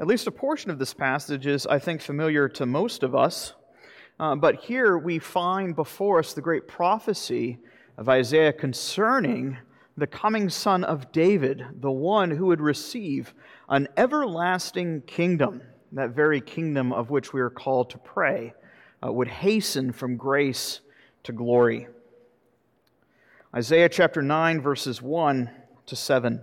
At least a portion of this passage is, I think, familiar to most of us. Uh, but here we find before us the great prophecy of Isaiah concerning the coming son of David, the one who would receive an everlasting kingdom, that very kingdom of which we are called to pray, uh, would hasten from grace to glory. Isaiah chapter 9, verses 1 to 7.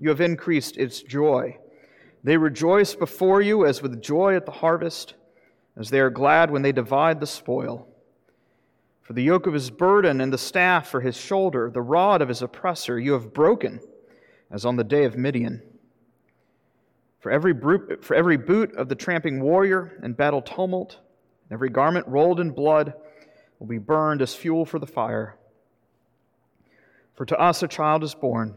you have increased its joy. They rejoice before you as with joy at the harvest, as they are glad when they divide the spoil. For the yoke of his burden and the staff for his shoulder, the rod of his oppressor, you have broken, as on the day of Midian. For every, for every boot of the tramping warrior and battle tumult, every garment rolled in blood will be burned as fuel for the fire. For to us a child is born,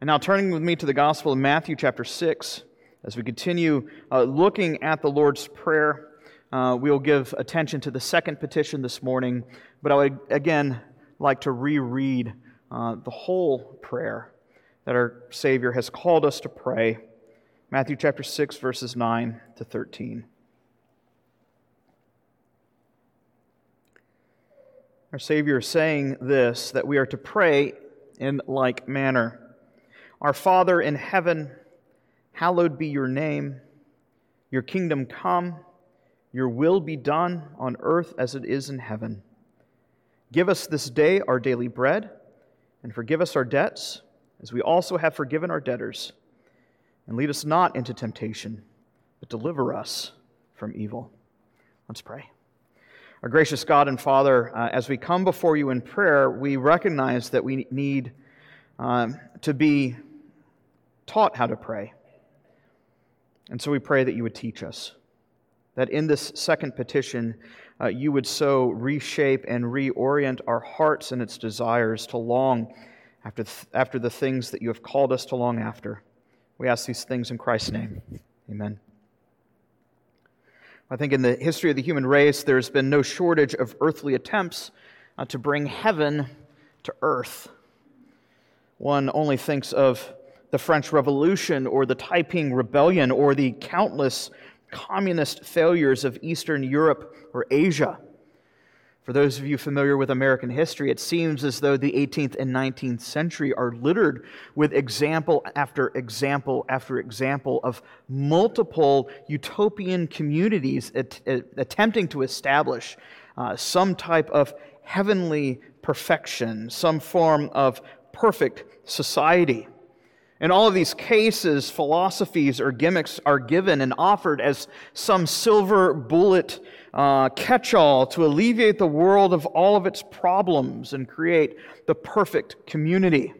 And now, turning with me to the Gospel of Matthew, chapter 6, as we continue uh, looking at the Lord's Prayer, uh, we'll give attention to the second petition this morning. But I would again like to reread uh, the whole prayer that our Savior has called us to pray. Matthew chapter 6, verses 9 to 13. Our Savior is saying this that we are to pray in like manner. Our Father in heaven, hallowed be your name. Your kingdom come, your will be done on earth as it is in heaven. Give us this day our daily bread, and forgive us our debts, as we also have forgiven our debtors. And lead us not into temptation, but deliver us from evil. Let's pray. Our gracious God and Father, uh, as we come before you in prayer, we recognize that we need um, to be taught how to pray. And so we pray that you would teach us. That in this second petition, uh, you would so reshape and reorient our hearts and its desires to long after, th- after the things that you have called us to long after. We ask these things in Christ's name. Amen. I think in the history of the human race, there's been no shortage of earthly attempts uh, to bring heaven to earth. One only thinks of the French Revolution or the Taiping Rebellion or the countless communist failures of Eastern Europe or Asia. For those of you familiar with American history, it seems as though the 18th and 19th century are littered with example after example after example of multiple utopian communities at, at, attempting to establish uh, some type of heavenly perfection, some form of perfect society. In all of these cases, philosophies or gimmicks are given and offered as some silver bullet uh, catch all to alleviate the world of all of its problems and create the perfect community.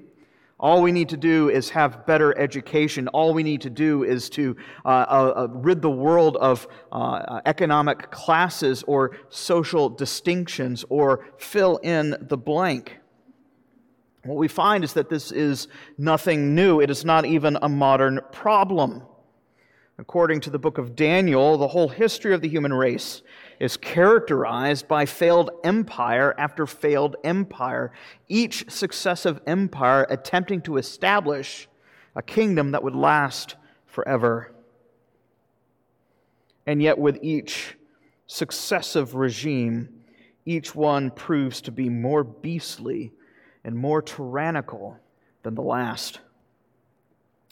All we need to do is have better education. All we need to do is to uh, uh, uh rid the world of uh, economic classes or social distinctions or fill in the blank. What we find is that this is nothing new. It is not even a modern problem. According to the book of Daniel, the whole history of the human race is characterized by failed empire after failed empire, each successive empire attempting to establish a kingdom that would last forever. And yet, with each successive regime, each one proves to be more beastly and more tyrannical than the last.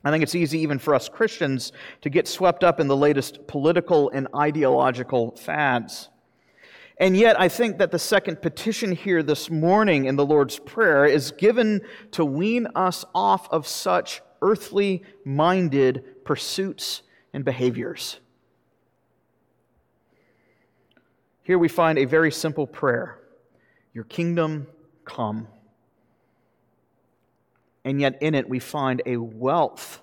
I think it's easy, even for us Christians, to get swept up in the latest political and ideological fads. And yet, I think that the second petition here this morning in the Lord's Prayer is given to wean us off of such earthly minded pursuits and behaviors. Here we find a very simple prayer Your kingdom come. And yet, in it, we find a wealth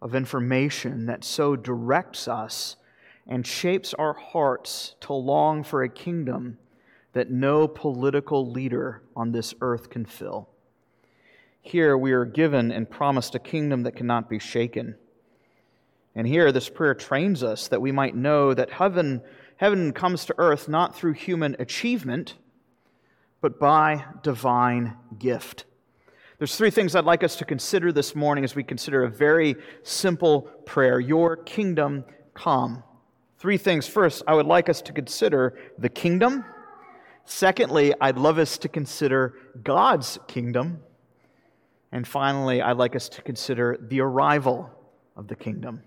of information that so directs us and shapes our hearts to long for a kingdom that no political leader on this earth can fill. Here we are given and promised a kingdom that cannot be shaken. And here this prayer trains us that we might know that heaven, heaven comes to earth not through human achievement, but by divine gift. There's three things I'd like us to consider this morning as we consider a very simple prayer Your kingdom come. Three things. First, I would like us to consider the kingdom. Secondly, I'd love us to consider God's kingdom. And finally, I'd like us to consider the arrival of the kingdom.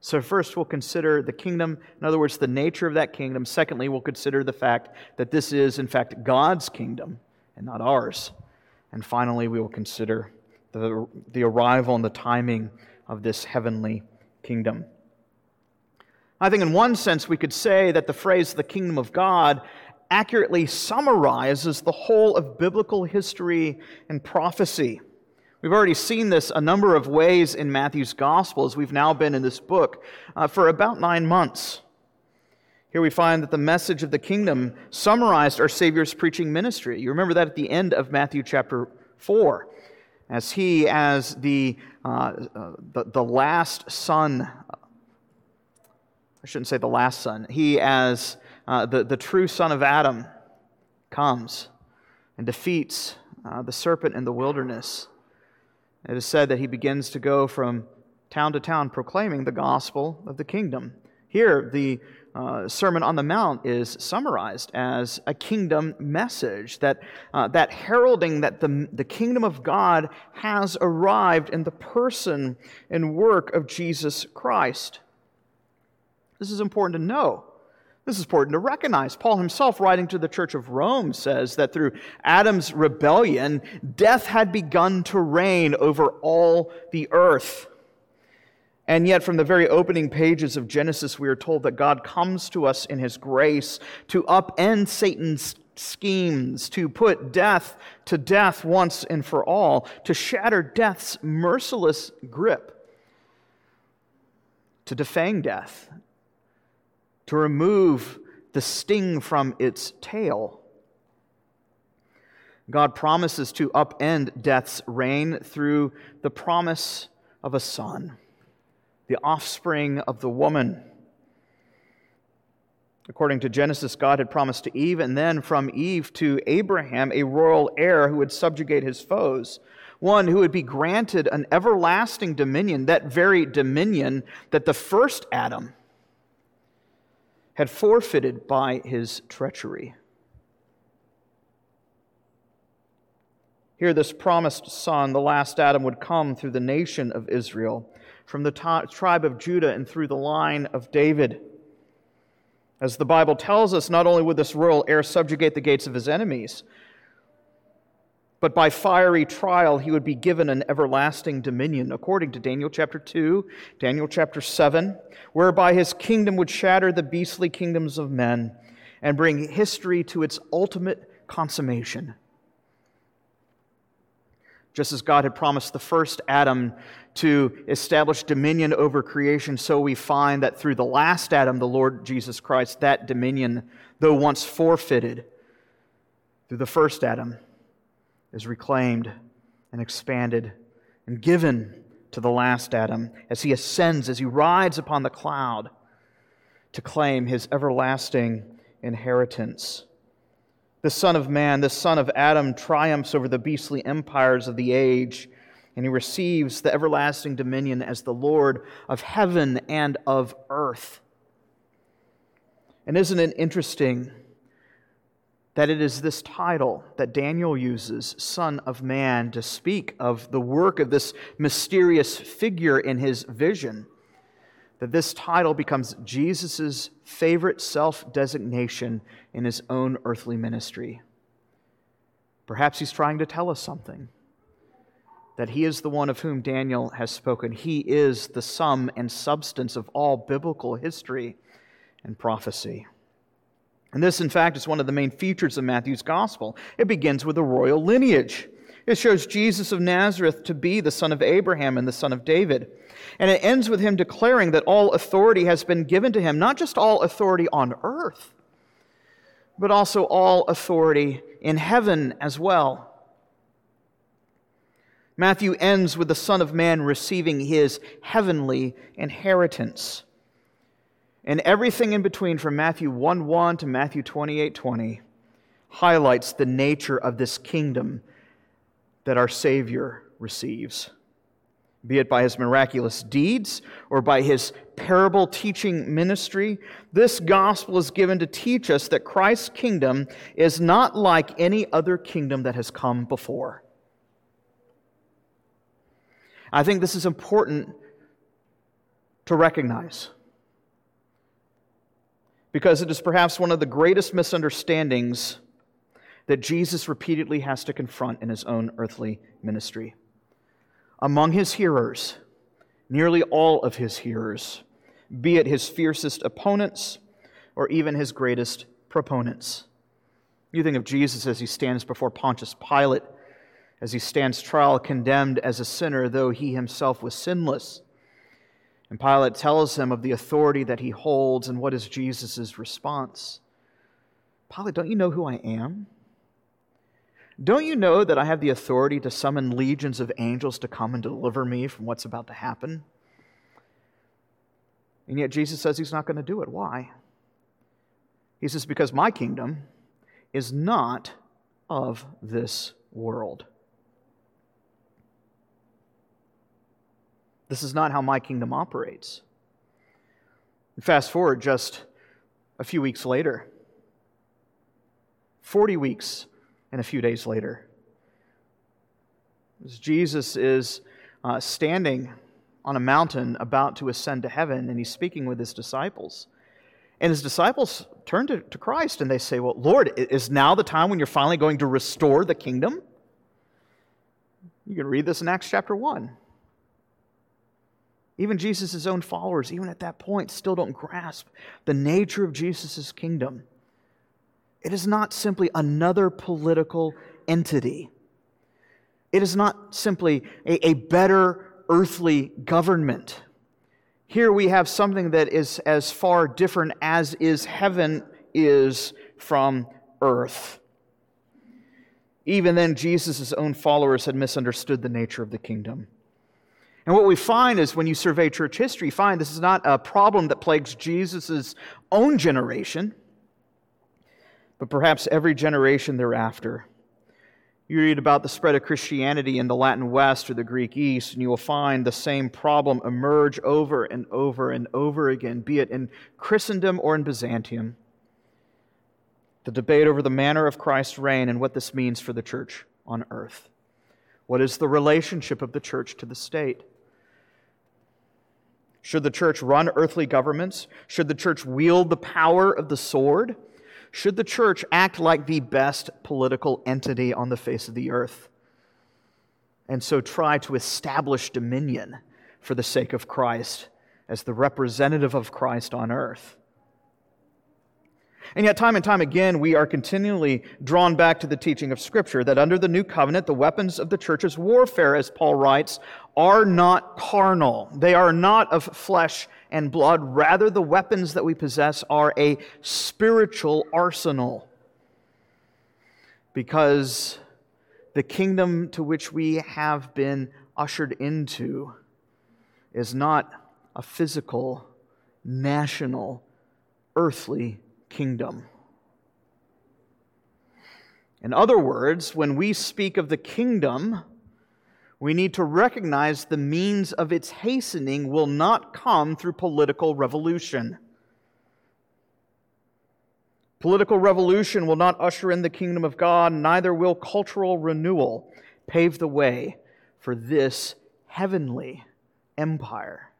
So, first, we'll consider the kingdom, in other words, the nature of that kingdom. Secondly, we'll consider the fact that this is, in fact, God's kingdom and not ours. And finally, we will consider the, the arrival and the timing of this heavenly kingdom. I think, in one sense, we could say that the phrase the kingdom of God accurately summarizes the whole of biblical history and prophecy. We've already seen this a number of ways in Matthew's gospel as we've now been in this book uh, for about nine months. Here we find that the message of the kingdom summarized our Savior's preaching ministry. You remember that at the end of Matthew chapter 4, as he, as the, uh, uh, the, the last son, I shouldn't say the last son, he, as uh, the, the true son of Adam, comes and defeats uh, the serpent in the wilderness. It is said that he begins to go from town to town proclaiming the gospel of the kingdom. Here, the uh, Sermon on the Mount is summarized as a kingdom message, that, uh, that heralding that the, the kingdom of God has arrived in the person and work of Jesus Christ. This is important to know. This is important to recognize. Paul himself, writing to the church of Rome, says that through Adam's rebellion, death had begun to reign over all the earth. And yet, from the very opening pages of Genesis, we are told that God comes to us in his grace to upend Satan's schemes, to put death to death once and for all, to shatter death's merciless grip, to defang death, to remove the sting from its tail. God promises to upend death's reign through the promise of a son the offspring of the woman. According to Genesis, God had promised to Eve, and then from Eve to Abraham, a royal heir who would subjugate his foes, one who would be granted an everlasting dominion, that very dominion that the first Adam had forfeited by his treachery. Here, this promised son, the last Adam, would come through the nation of Israel from the tribe of Judah and through the line of David. As the Bible tells us, not only would this royal heir subjugate the gates of his enemies, but by fiery trial he would be given an everlasting dominion, according to Daniel chapter 2, Daniel chapter 7, whereby his kingdom would shatter the beastly kingdoms of men and bring history to its ultimate consummation. Just as God had promised the first Adam to establish dominion over creation, so we find that through the last Adam, the Lord Jesus Christ, that dominion, though once forfeited through the first Adam, is reclaimed and expanded and given to the last Adam as he ascends, as he rides upon the cloud to claim his everlasting inheritance. The Son of Man, the Son of Adam, triumphs over the beastly empires of the age and he receives the everlasting dominion as the Lord of heaven and of earth. And isn't it interesting that it is this title that Daniel uses, Son of Man, to speak of the work of this mysterious figure in his vision, that this title becomes Jesus' favorite self designation in his own earthly ministry. Perhaps he's trying to tell us something that he is the one of whom Daniel has spoken. He is the sum and substance of all biblical history and prophecy. And this, in fact, is one of the main features of Matthew's gospel. It begins with a royal lineage. It shows Jesus of Nazareth to be the son of Abraham and the son of David. And it ends with him declaring that all authority has been given to him, not just all authority on earth, but also all authority in heaven as well. Matthew ends with the Son of Man receiving his heavenly inheritance. And everything in between from Matthew 1 1 to Matthew 28 20 highlights the nature of this kingdom that our Savior receives. Be it by his miraculous deeds or by his parable teaching ministry, this gospel is given to teach us that Christ's kingdom is not like any other kingdom that has come before. I think this is important to recognize because it is perhaps one of the greatest misunderstandings that Jesus repeatedly has to confront in his own earthly ministry. Among his hearers, nearly all of his hearers, be it his fiercest opponents or even his greatest proponents. You think of Jesus as he stands before Pontius Pilate, as he stands trial condemned as a sinner, though he himself was sinless. And Pilate tells him of the authority that he holds, and what is Jesus' response? Pilate, don't you know who I am? Don't you know that I have the authority to summon legions of angels to come and deliver me from what's about to happen? And yet Jesus says he's not going to do it. Why? He says, Because my kingdom is not of this world. This is not how my kingdom operates. Fast forward just a few weeks later, 40 weeks and a few days later, as Jesus is uh, standing on a mountain about to ascend to heaven, and he's speaking with his disciples. And his disciples turn to, to Christ and they say, Well, Lord, is now the time when you're finally going to restore the kingdom? You can read this in Acts chapter 1. Even Jesus' own followers, even at that point, still don't grasp the nature of Jesus' kingdom. It is not simply another political entity. It is not simply a, a better earthly government. Here we have something that is as far different as is heaven is from earth. Even then, Jesus' own followers had misunderstood the nature of the kingdom. And what we find is when you survey church history, you find this is not a problem that plagues Jesus' own generation, but perhaps every generation thereafter. You read about the spread of Christianity in the Latin West or the Greek East, and you will find the same problem emerge over and over and over again, be it in Christendom or in Byzantium. The debate over the manner of Christ's reign and what this means for the church on earth. What is the relationship of the church to the state? Should the church run earthly governments? Should the church wield the power of the sword? Should the church act like the best political entity on the face of the earth? And so try to establish dominion for the sake of Christ as the representative of Christ on earth. And yet, time and time again, we are continually drawn back to the teaching of Scripture that under the new covenant, the weapons of the church's warfare, as Paul writes, are not carnal. They are not of flesh and blood. Rather, the weapons that we possess are a spiritual arsenal. Because the kingdom to which we have been ushered into is not a physical, national, earthly kingdom. In other words, when we speak of the kingdom, we need to recognize the means of its hastening will not come through political revolution. Political revolution will not usher in the kingdom of God, neither will cultural renewal pave the way for this heavenly empire.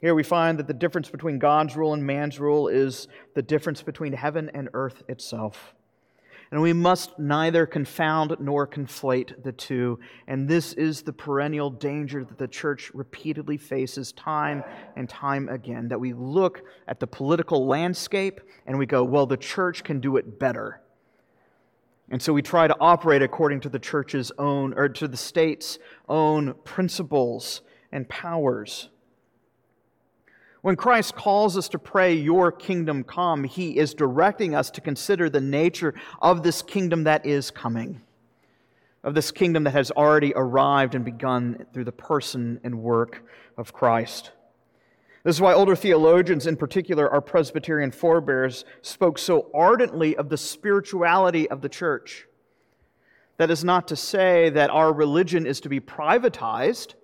Here we find that the difference between God's rule and man's rule is the difference between heaven and earth itself. And we must neither confound nor conflate the two. And this is the perennial danger that the church repeatedly faces time and time again that we look at the political landscape and we go, well, the church can do it better. And so we try to operate according to the church's own, or to the state's own principles and powers. When Christ calls us to pray, Your kingdom come, He is directing us to consider the nature of this kingdom that is coming, of this kingdom that has already arrived and begun through the person and work of Christ. This is why older theologians, in particular our Presbyterian forebears, spoke so ardently of the spirituality of the church. That is not to say that our religion is to be privatized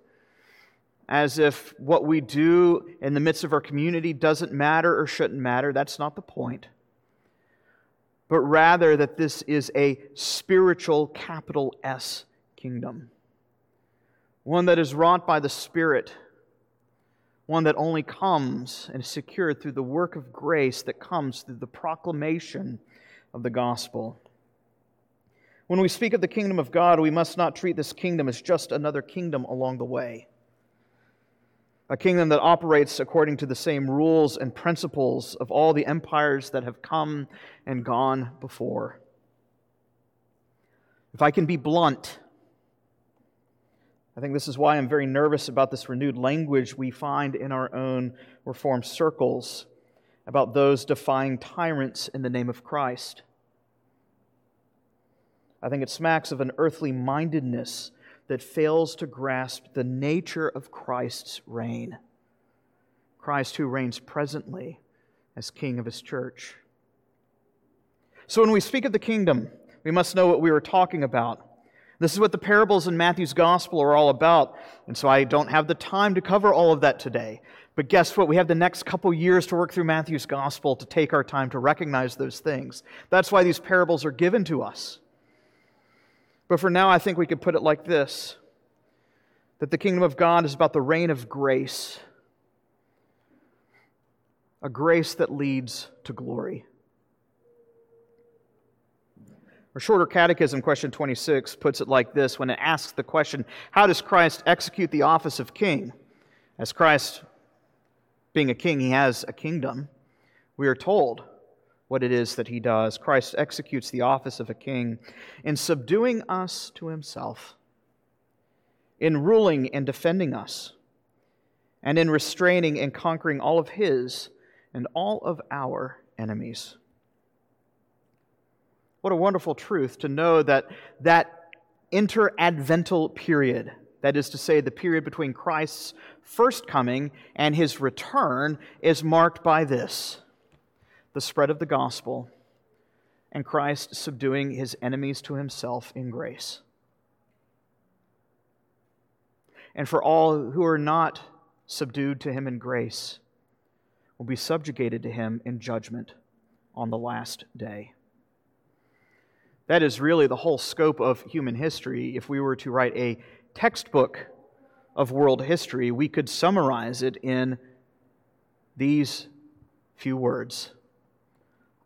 as if what we do in the midst of our community doesn't matter or shouldn't matter. That's not the point. But rather that this is a spiritual, capital S kingdom. One that is wrought by the Spirit. One that only comes and is secured through the work of grace that comes through the proclamation of the gospel. When we speak of the kingdom of God, we must not treat this kingdom as just another kingdom along the way a kingdom that operates according to the same rules and principles of all the empires that have come and gone before. If I can be blunt, I think this is why I'm very nervous about this renewed language we find in our own Reformed circles about those defying tyrants in the name of Christ. I think it smacks of an earthly mindedness that fails to grasp the nature of Christ's reign. Christ who reigns presently as King of his church. So when we speak of the kingdom, we must know what we are talking about. This is what the parables in Matthew's gospel are all about. And so I don't have the time to cover all of that today. But guess what? We have the next couple years to work through Matthew's gospel to take our time to recognize those things. That's why these parables are given to us. But for now, I think we could put it like this that the kingdom of God is about the reign of grace, a grace that leads to glory. Our shorter catechism, question 26, puts it like this when it asks the question How does Christ execute the office of king? As Christ, being a king, he has a kingdom. We are told what it is that he does. Christ executes the office of a king in subduing us to himself, in ruling and defending us, and in restraining and conquering all of his and all of our enemies. What a wonderful truth to know that that interadvental period, that is to say, the period between Christ's first coming and his return, is marked by this the spread of the gospel, and Christ subduing his enemies to himself in grace. And for all who are not subdued to him in grace, will be subjugated to him in judgment on the last day. That is really the whole scope of human history. If we were to write a textbook of world history, we could summarize it in these few words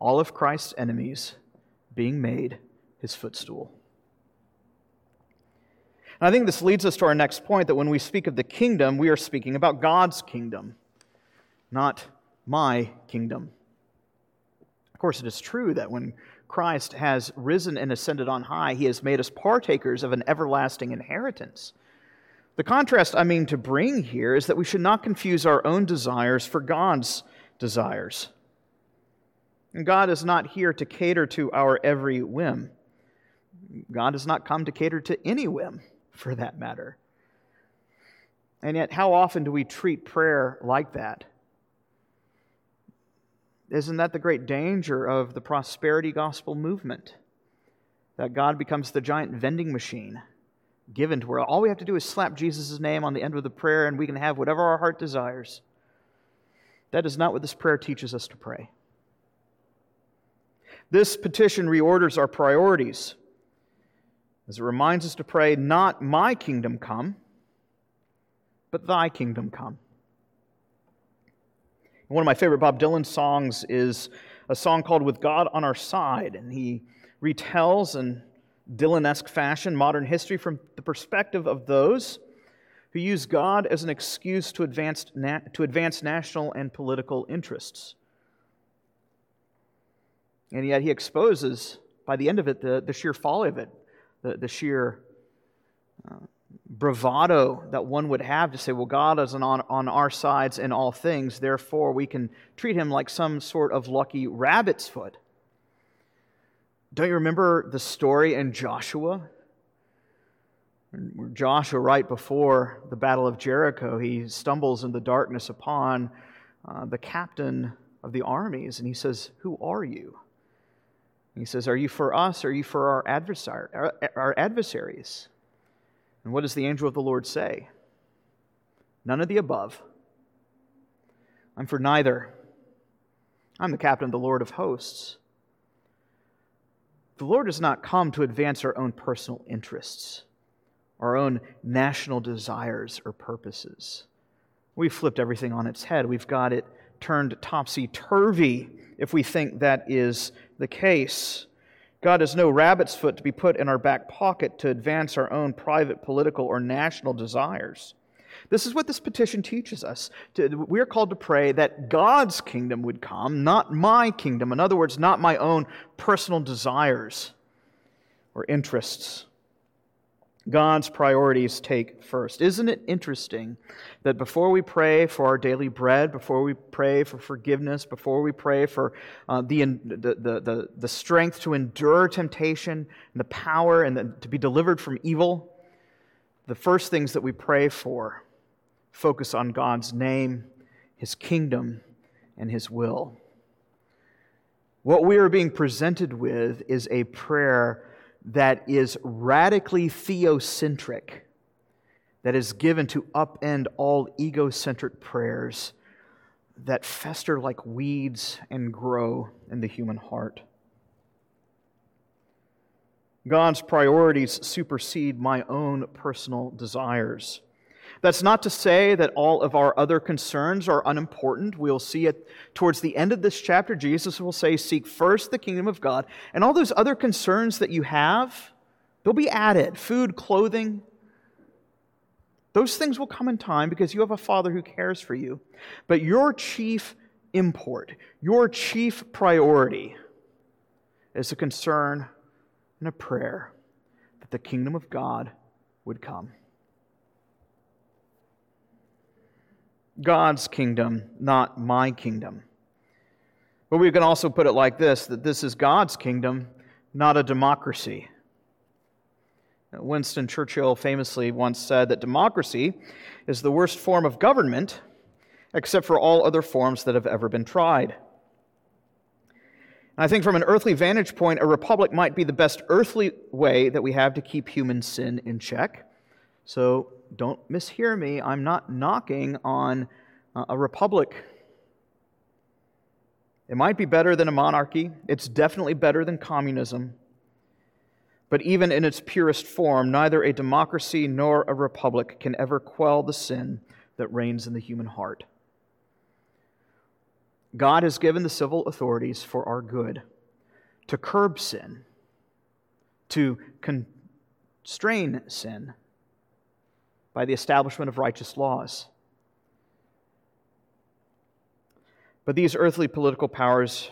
all of Christ's enemies being made his footstool. And I think this leads us to our next point that when we speak of the kingdom, we are speaking about God's kingdom, not my kingdom. Of course, it is true that when Christ has risen and ascended on high, he has made us partakers of an everlasting inheritance. The contrast I mean to bring here is that we should not confuse our own desires for God's desires. And God is not here to cater to our every whim. God has not come to cater to any whim, for that matter. And yet, how often do we treat prayer like that? Isn't that the great danger of the prosperity gospel movement? That God becomes the giant vending machine given to where all we have to do is slap Jesus' name on the end of the prayer and we can have whatever our heart desires. That is not what this prayer teaches us to pray. This petition reorders our priorities as it reminds us to pray, Not my kingdom come, but thy kingdom come. One of my favorite Bob Dylan songs is a song called With God on Our Side, and he retells in Dylan esque fashion modern history from the perspective of those who use God as an excuse to advance, to advance national and political interests. And yet he exposes, by the end of it, the, the sheer folly of it, the, the sheer uh, bravado that one would have to say, well, God is on, on our sides in all things, therefore we can treat him like some sort of lucky rabbit's foot. Don't you remember the story in Joshua? Joshua, right before the Battle of Jericho, he stumbles in the darkness upon uh, the captain of the armies, and he says, Who are you? He says, Are you for us? Are you for our, adversary, our, our adversaries? And what does the angel of the Lord say? None of the above. I'm for neither. I'm the captain of the Lord of hosts. The Lord does not come to advance our own personal interests, our own national desires or purposes. We've flipped everything on its head. We've got it turned topsy turvy if we think that is the case. God has no rabbit's foot to be put in our back pocket to advance our own private political or national desires. This is what this petition teaches us. We are called to pray that God's kingdom would come, not my kingdom. In other words, not my own personal desires or interests. God's priorities take first. Isn't it interesting that before we pray for our daily bread, before we pray for forgiveness, before we pray for uh, the, the, the, the, strength to endure temptation and the power and the, to be delivered from evil, the first things that we pray for focus on God's name, His kingdom, and His will. What we are being presented with is a prayer that is radically theocentric, that is given to upend all egocentric prayers that fester like weeds and grow in the human heart. God's priorities supersede my own personal desires. That's not to say that all of our other concerns are unimportant. We'll see it towards the end of this chapter. Jesus will say, Seek first the kingdom of God. And all those other concerns that you have, they'll be added food, clothing. Those things will come in time because you have a Father who cares for you. But your chief import, your chief priority, is a concern and a prayer that the kingdom of God would come. God's kingdom, not my kingdom. But we can also put it like this that this is God's kingdom, not a democracy. Winston Churchill famously once said that democracy is the worst form of government except for all other forms that have ever been tried. And I think from an earthly vantage point, a republic might be the best earthly way that we have to keep human sin in check. So don't mishear me. I'm not knocking on uh, a republic. It might be better than a monarchy, it's definitely better than communism. But even in its purest form, neither a democracy nor a republic can ever quell the sin that reigns in the human heart. God has given the civil authorities for our good to curb sin, to constrain sin, by the establishment of righteous laws. But these earthly political powers,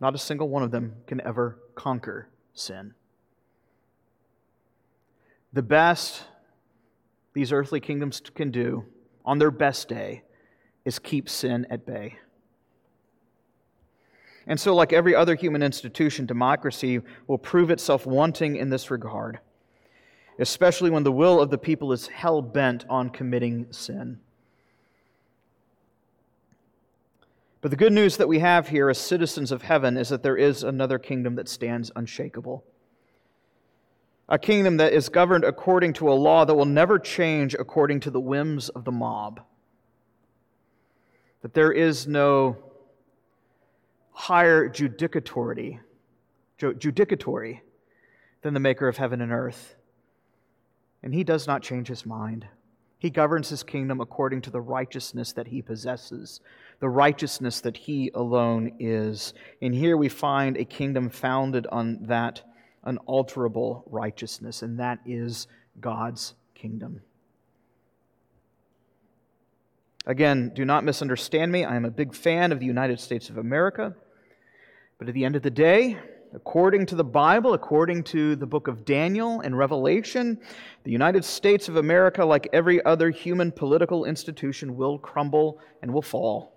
not a single one of them can ever conquer sin. The best these earthly kingdoms can do on their best day is keep sin at bay. And so, like every other human institution, democracy will prove itself wanting in this regard especially when the will of the people is hell bent on committing sin. But the good news that we have here as citizens of heaven is that there is another kingdom that stands unshakable. A kingdom that is governed according to a law that will never change according to the whims of the mob. That there is no higher judicatority judicatory than the maker of heaven and earth. And he does not change his mind. He governs his kingdom according to the righteousness that he possesses, the righteousness that he alone is. And here we find a kingdom founded on that unalterable righteousness, and that is God's kingdom. Again, do not misunderstand me. I am a big fan of the United States of America. But at the end of the day, according to the Bible, according to the book of Daniel and Revelation, the United States of America, like every other human political institution, will crumble and will fall.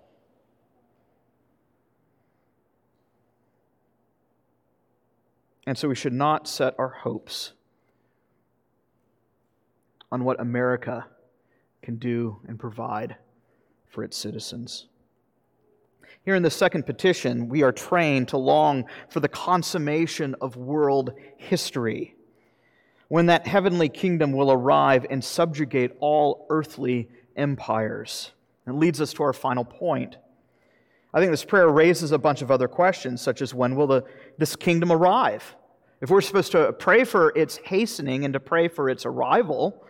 And so we should not set our hopes on what America can do and provide for its citizens. Here in the second petition, we are trained to long for the consummation of world history, when that heavenly kingdom will arrive and subjugate all earthly empires. And leads us to our final point. I think this prayer raises a bunch of other questions, such as when will the, this kingdom arrive? If we're supposed to pray for its hastening and to pray for its arrival,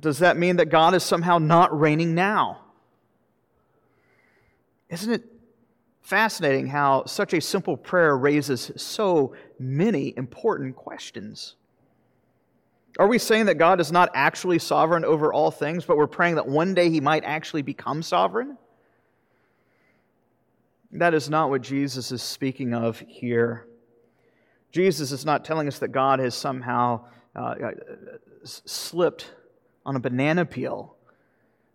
does that mean that God is somehow not reigning now? Isn't it fascinating how such a simple prayer raises so many important questions? Are we saying that God is not actually sovereign over all things, but we're praying that one day he might actually become sovereign? That is not what Jesus is speaking of here. Jesus is not telling us that God has somehow uh, uh slipped on a banana peel,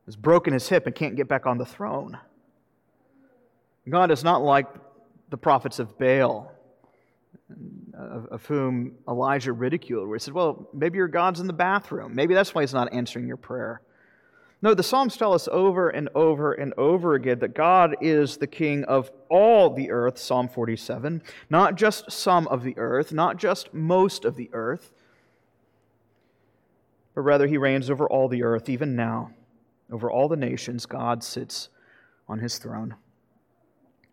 has broken his hip, and can't get back on the throne. God is not like the prophets of Baal, of, whom Elijah ridiculed, where he said, Well, maybe your God's in the bathroom. Maybe that's why he's not answering your prayer. No, the Psalms tell us over and over and over again that God is the king of all the earth, Psalm 47, not just some of the earth, not just most of the earth, but rather he reigns over all the earth, even now. Over all the nations, God sits on his throne.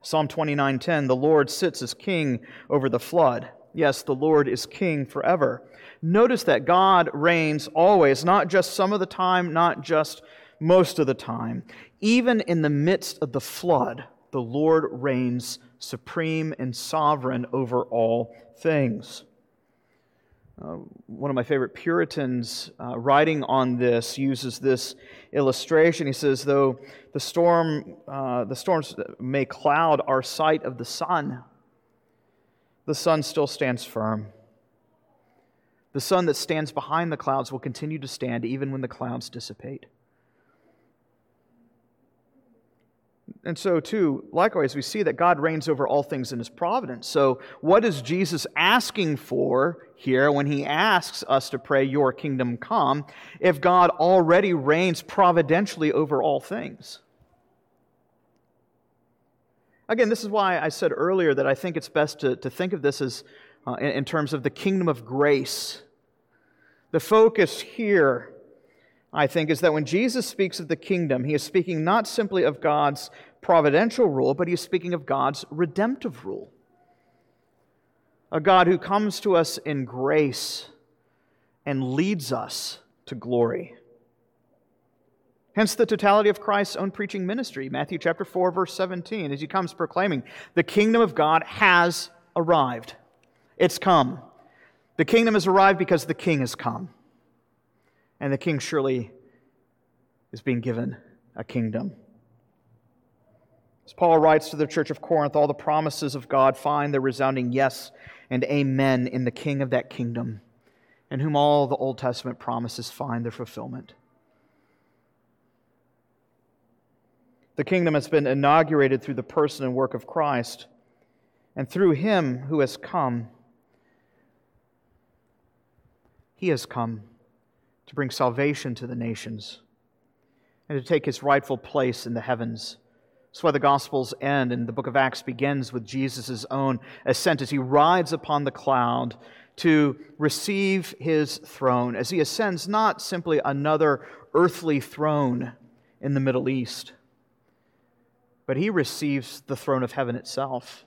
Psalm 29:10 The Lord sits as king over the flood. Yes, the Lord is king forever. Notice that God reigns always, not just some of the time, not just most of the time. Even in the midst of the flood, the Lord reigns supreme and sovereign over all things. Uh, one of my favorite Puritans uh, writing on this uses this illustration. He says, "Though the storm, uh, the storms may cloud our sight of the sun, the sun still stands firm. The sun that stands behind the clouds will continue to stand even when the clouds dissipate." And so, too, likewise, we see that God reigns over all things in his providence. So, what is Jesus asking for here when he asks us to pray, Your kingdom come, if God already reigns providentially over all things? Again, this is why I said earlier that I think it's best to, to think of this as uh, in, in terms of the kingdom of grace. The focus here I think, is that when Jesus speaks of the kingdom, he is speaking not simply of God's providential rule, but he's speaking of God's redemptive rule. A God who comes to us in grace and leads us to glory. Hence the totality of Christ's own preaching ministry, Matthew chapter 4 verse 17, as he comes proclaiming, "The kingdom of God has arrived. It's come. The kingdom has arrived because the king has come." and the king surely is being given a kingdom. As Paul writes to the church of Corinth, all the promises of God find their resounding yes and amen in the king of that kingdom, in whom all the Old Testament promises find their fulfillment. The kingdom has been inaugurated through the person and work of Christ, and through him who has come, he has come to bring salvation to the nations and to take his rightful place in the heavens. That's why the Gospels end and the book of Acts begins with Jesus' own ascent as he rides upon the cloud to receive his throne, as he ascends not simply another earthly throne in the Middle East, but he receives the throne of heaven itself.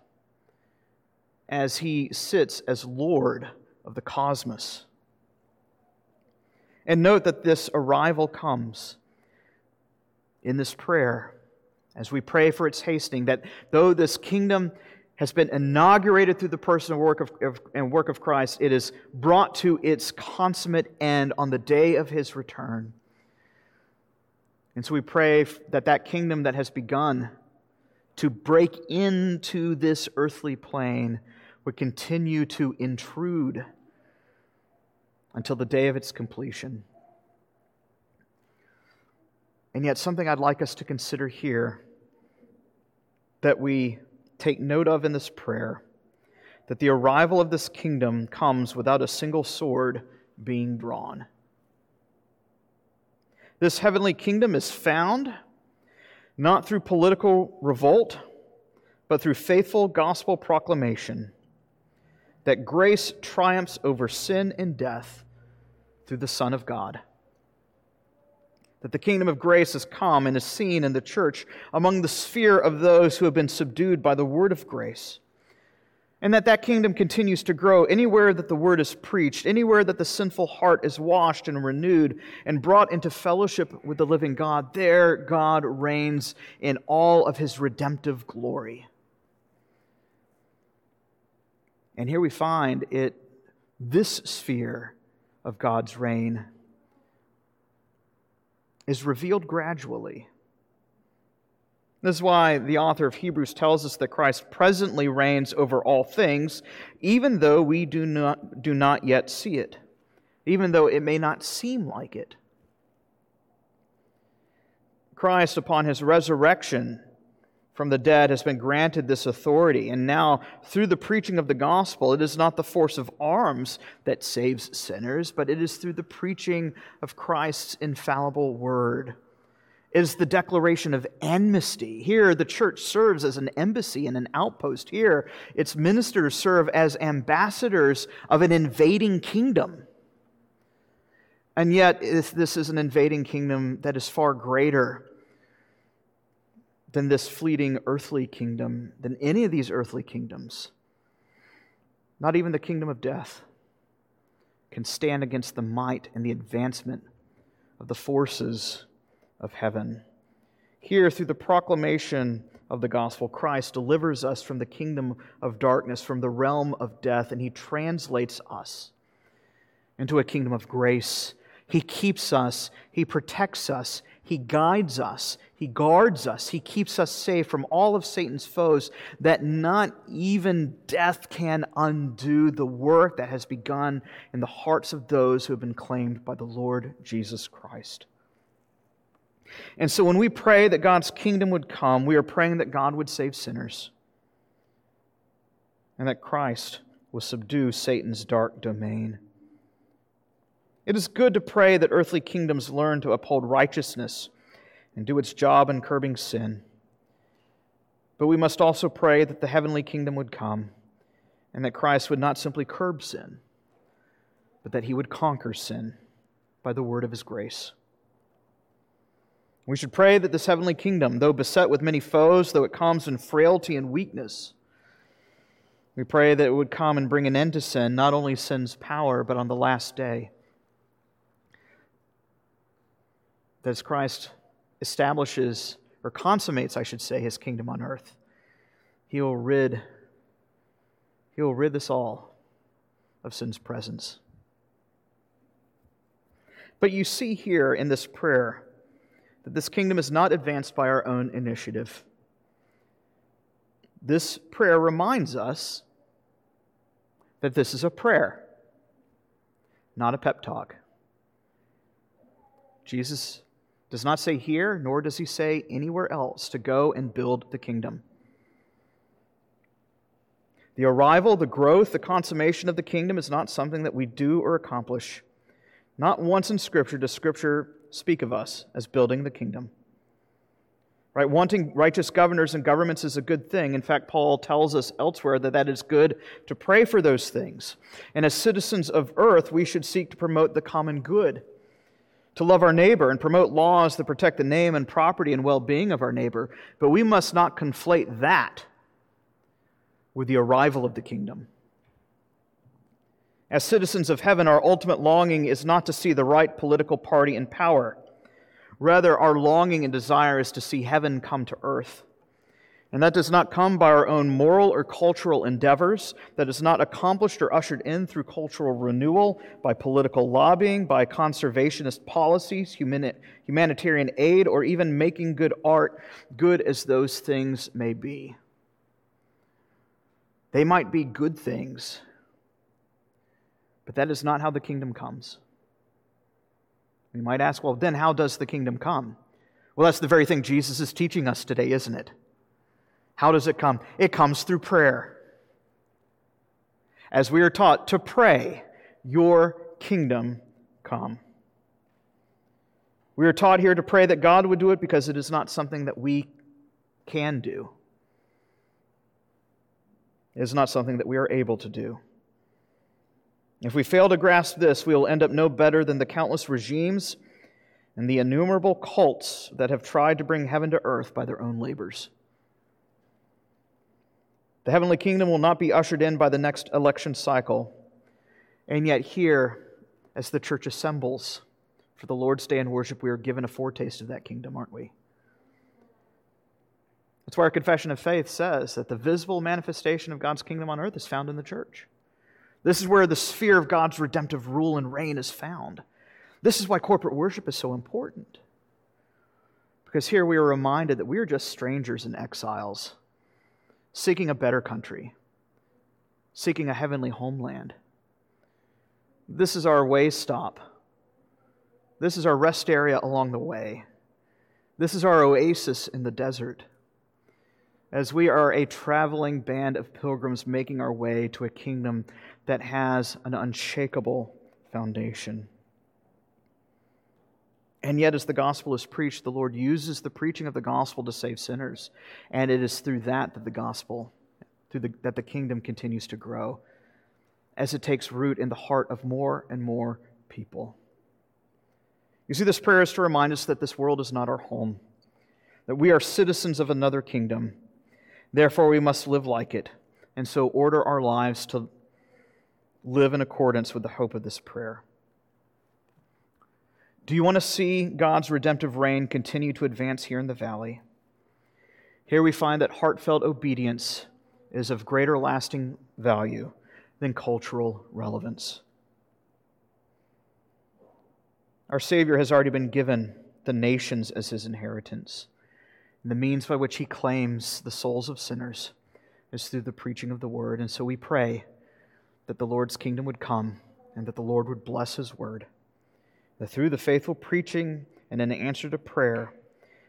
as he sits as Lord of the cosmos. And note that this arrival comes in this prayer as we pray for its hastening, that though this kingdom has been inaugurated through the person and work of, of, and work of Christ, it is brought to its consummate end on the day of his return. And so we pray that that kingdom that has begun to break into this earthly plane would continue to intrude until the day of its completion. And yet, something I'd like us to consider here that we take note of in this prayer that the arrival of this kingdom comes without a single sword being drawn. This heavenly kingdom is found not through political revolt, but through faithful gospel proclamation that grace triumphs over sin and death through the Son of God. That the kingdom of grace has come and is seen in the church among the sphere of those who have been subdued by the word of grace. And that that kingdom continues to grow anywhere that the word is preached, anywhere that the sinful heart is washed and renewed and brought into fellowship with the living God. There, God reigns in all of his redemptive glory. And here we find it, this sphere of God's reign is revealed gradually. This is why the author of Hebrews tells us that Christ presently reigns over all things, even though we do not, do not yet see it, even though it may not seem like it. Christ, upon his resurrection, from the dead has been granted this authority. And now, through the preaching of the gospel, it is not the force of arms that saves sinners, but it is through the preaching of Christ's infallible word. It is the declaration of amnesty. Here, the church serves as an embassy and an outpost. Here, its ministers serve as ambassadors of an invading kingdom. And yet, this is an invading kingdom that is far greater than this fleeting earthly kingdom, than any of these earthly kingdoms. Not even the kingdom of death can stand against the might and the advancement of the forces of heaven. Here, through the proclamation of the gospel, Christ delivers us from the kingdom of darkness, from the realm of death, and he translates us into a kingdom of grace. He keeps us, he protects us, he guides us, He guards us, He keeps us safe from all of Satan's foes, that not even death can undo the work that has begun in the hearts of those who have been claimed by the Lord Jesus Christ. And so when we pray that God's kingdom would come, we are praying that God would save sinners and that Christ will subdue Satan's dark domain. It is good to pray that earthly kingdoms learn to uphold righteousness and do its job in curbing sin. But we must also pray that the heavenly kingdom would come and that Christ would not simply curb sin, but that he would conquer sin by the word of his grace. We should pray that this heavenly kingdom, though beset with many foes, though it comes in frailty and weakness, we pray that it would come and bring an end to sin, not only sin's power, but on the last day that as Christ establishes, or consummates, I should say, his kingdom on earth, he will rid, he will rid us all of sin's presence. But you see here in this prayer that this kingdom is not advanced by our own initiative. This prayer reminds us that this is a prayer, not a pep talk. Jesus does not say here, nor does he say anywhere else to go and build the kingdom. The arrival, the growth, the consummation of the kingdom is not something that we do or accomplish. Not once in Scripture does Scripture speak of us as building the kingdom. Right? Wanting righteous governors and governments is a good thing. In fact, Paul tells us elsewhere that that is good to pray for those things. And as citizens of earth, we should seek to promote the common good to love our neighbor and promote laws that protect the name and property and well being of our neighbor. But we must not conflate that with the arrival of the kingdom. As citizens of heaven, our ultimate longing is not to see the right political party in power. Rather, our longing and desire is to see heaven come to earth. And that does not come by our own moral or cultural endeavors. That is not accomplished or ushered in through cultural renewal, by political lobbying, by conservationist policies, humanitarian aid, or even making good art, good as those things may be. They might be good things, but that is not how the kingdom comes. We might ask, well, then how does the kingdom come? Well, that's the very thing Jesus is teaching us today, isn't it? How does it come? It comes through prayer. As we are taught to pray, Your kingdom come. We are taught here to pray that God would do it because it is not something that we can do. It is not something that we are able to do. If we fail to grasp this, we will end up no better than the countless regimes and the innumerable cults that have tried to bring heaven to earth by their own labors. The heavenly kingdom will not be ushered in by the next election cycle. And yet, here, as the church assembles for the Lord's Day in worship, we are given a foretaste of that kingdom, aren't we? That's why our confession of faith says that the visible manifestation of God's kingdom on earth is found in the church. This is where the sphere of God's redemptive rule and reign is found. This is why corporate worship is so important. Because here we are reminded that we are just strangers and exiles seeking a better country, seeking a heavenly homeland. This is our way stop. This is our rest area along the way. This is our oasis in the desert. As we are a traveling band of pilgrims making our way to a kingdom that has an unshakable foundation. And yet, as the gospel is preached, the Lord uses the preaching of the gospel to save sinners. And it is through that that the gospel, through the, that the kingdom continues to grow as it takes root in the heart of more and more people. You see, this prayer is to remind us that this world is not our home, that we are citizens of another kingdom. Therefore, we must live like it, and so order our lives to live in accordance with the hope of this prayer. Do you want to see God's redemptive reign continue to advance here in the valley? Here we find that heartfelt obedience is of greater lasting value than cultural relevance. Our Savior has already been given the nations as his inheritance. And the means by which he claims the souls of sinners is through the preaching of the word. And so we pray that the Lord's kingdom would come and that the Lord would bless his word that through the faithful preaching and in answer to prayer,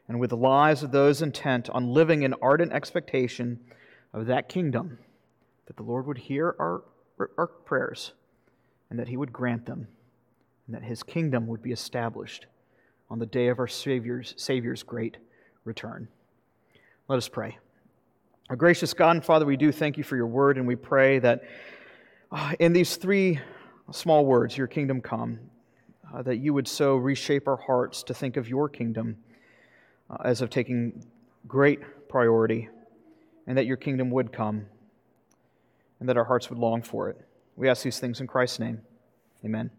and with the lives of those intent on living in ardent expectation of that kingdom, that the Lord would hear our, our prayers and that He would grant them, and that His kingdom would be established on the day of our Savior's, Savior's great return. Let us pray. Our gracious God and Father, we do thank you for your word, and we pray that uh, in these three small words, your kingdom come, uh, that you would so reshape our hearts to think of your kingdom uh, as of taking great priority, and that your kingdom would come, and that our hearts would long for it. We ask these things in Christ's name. Amen.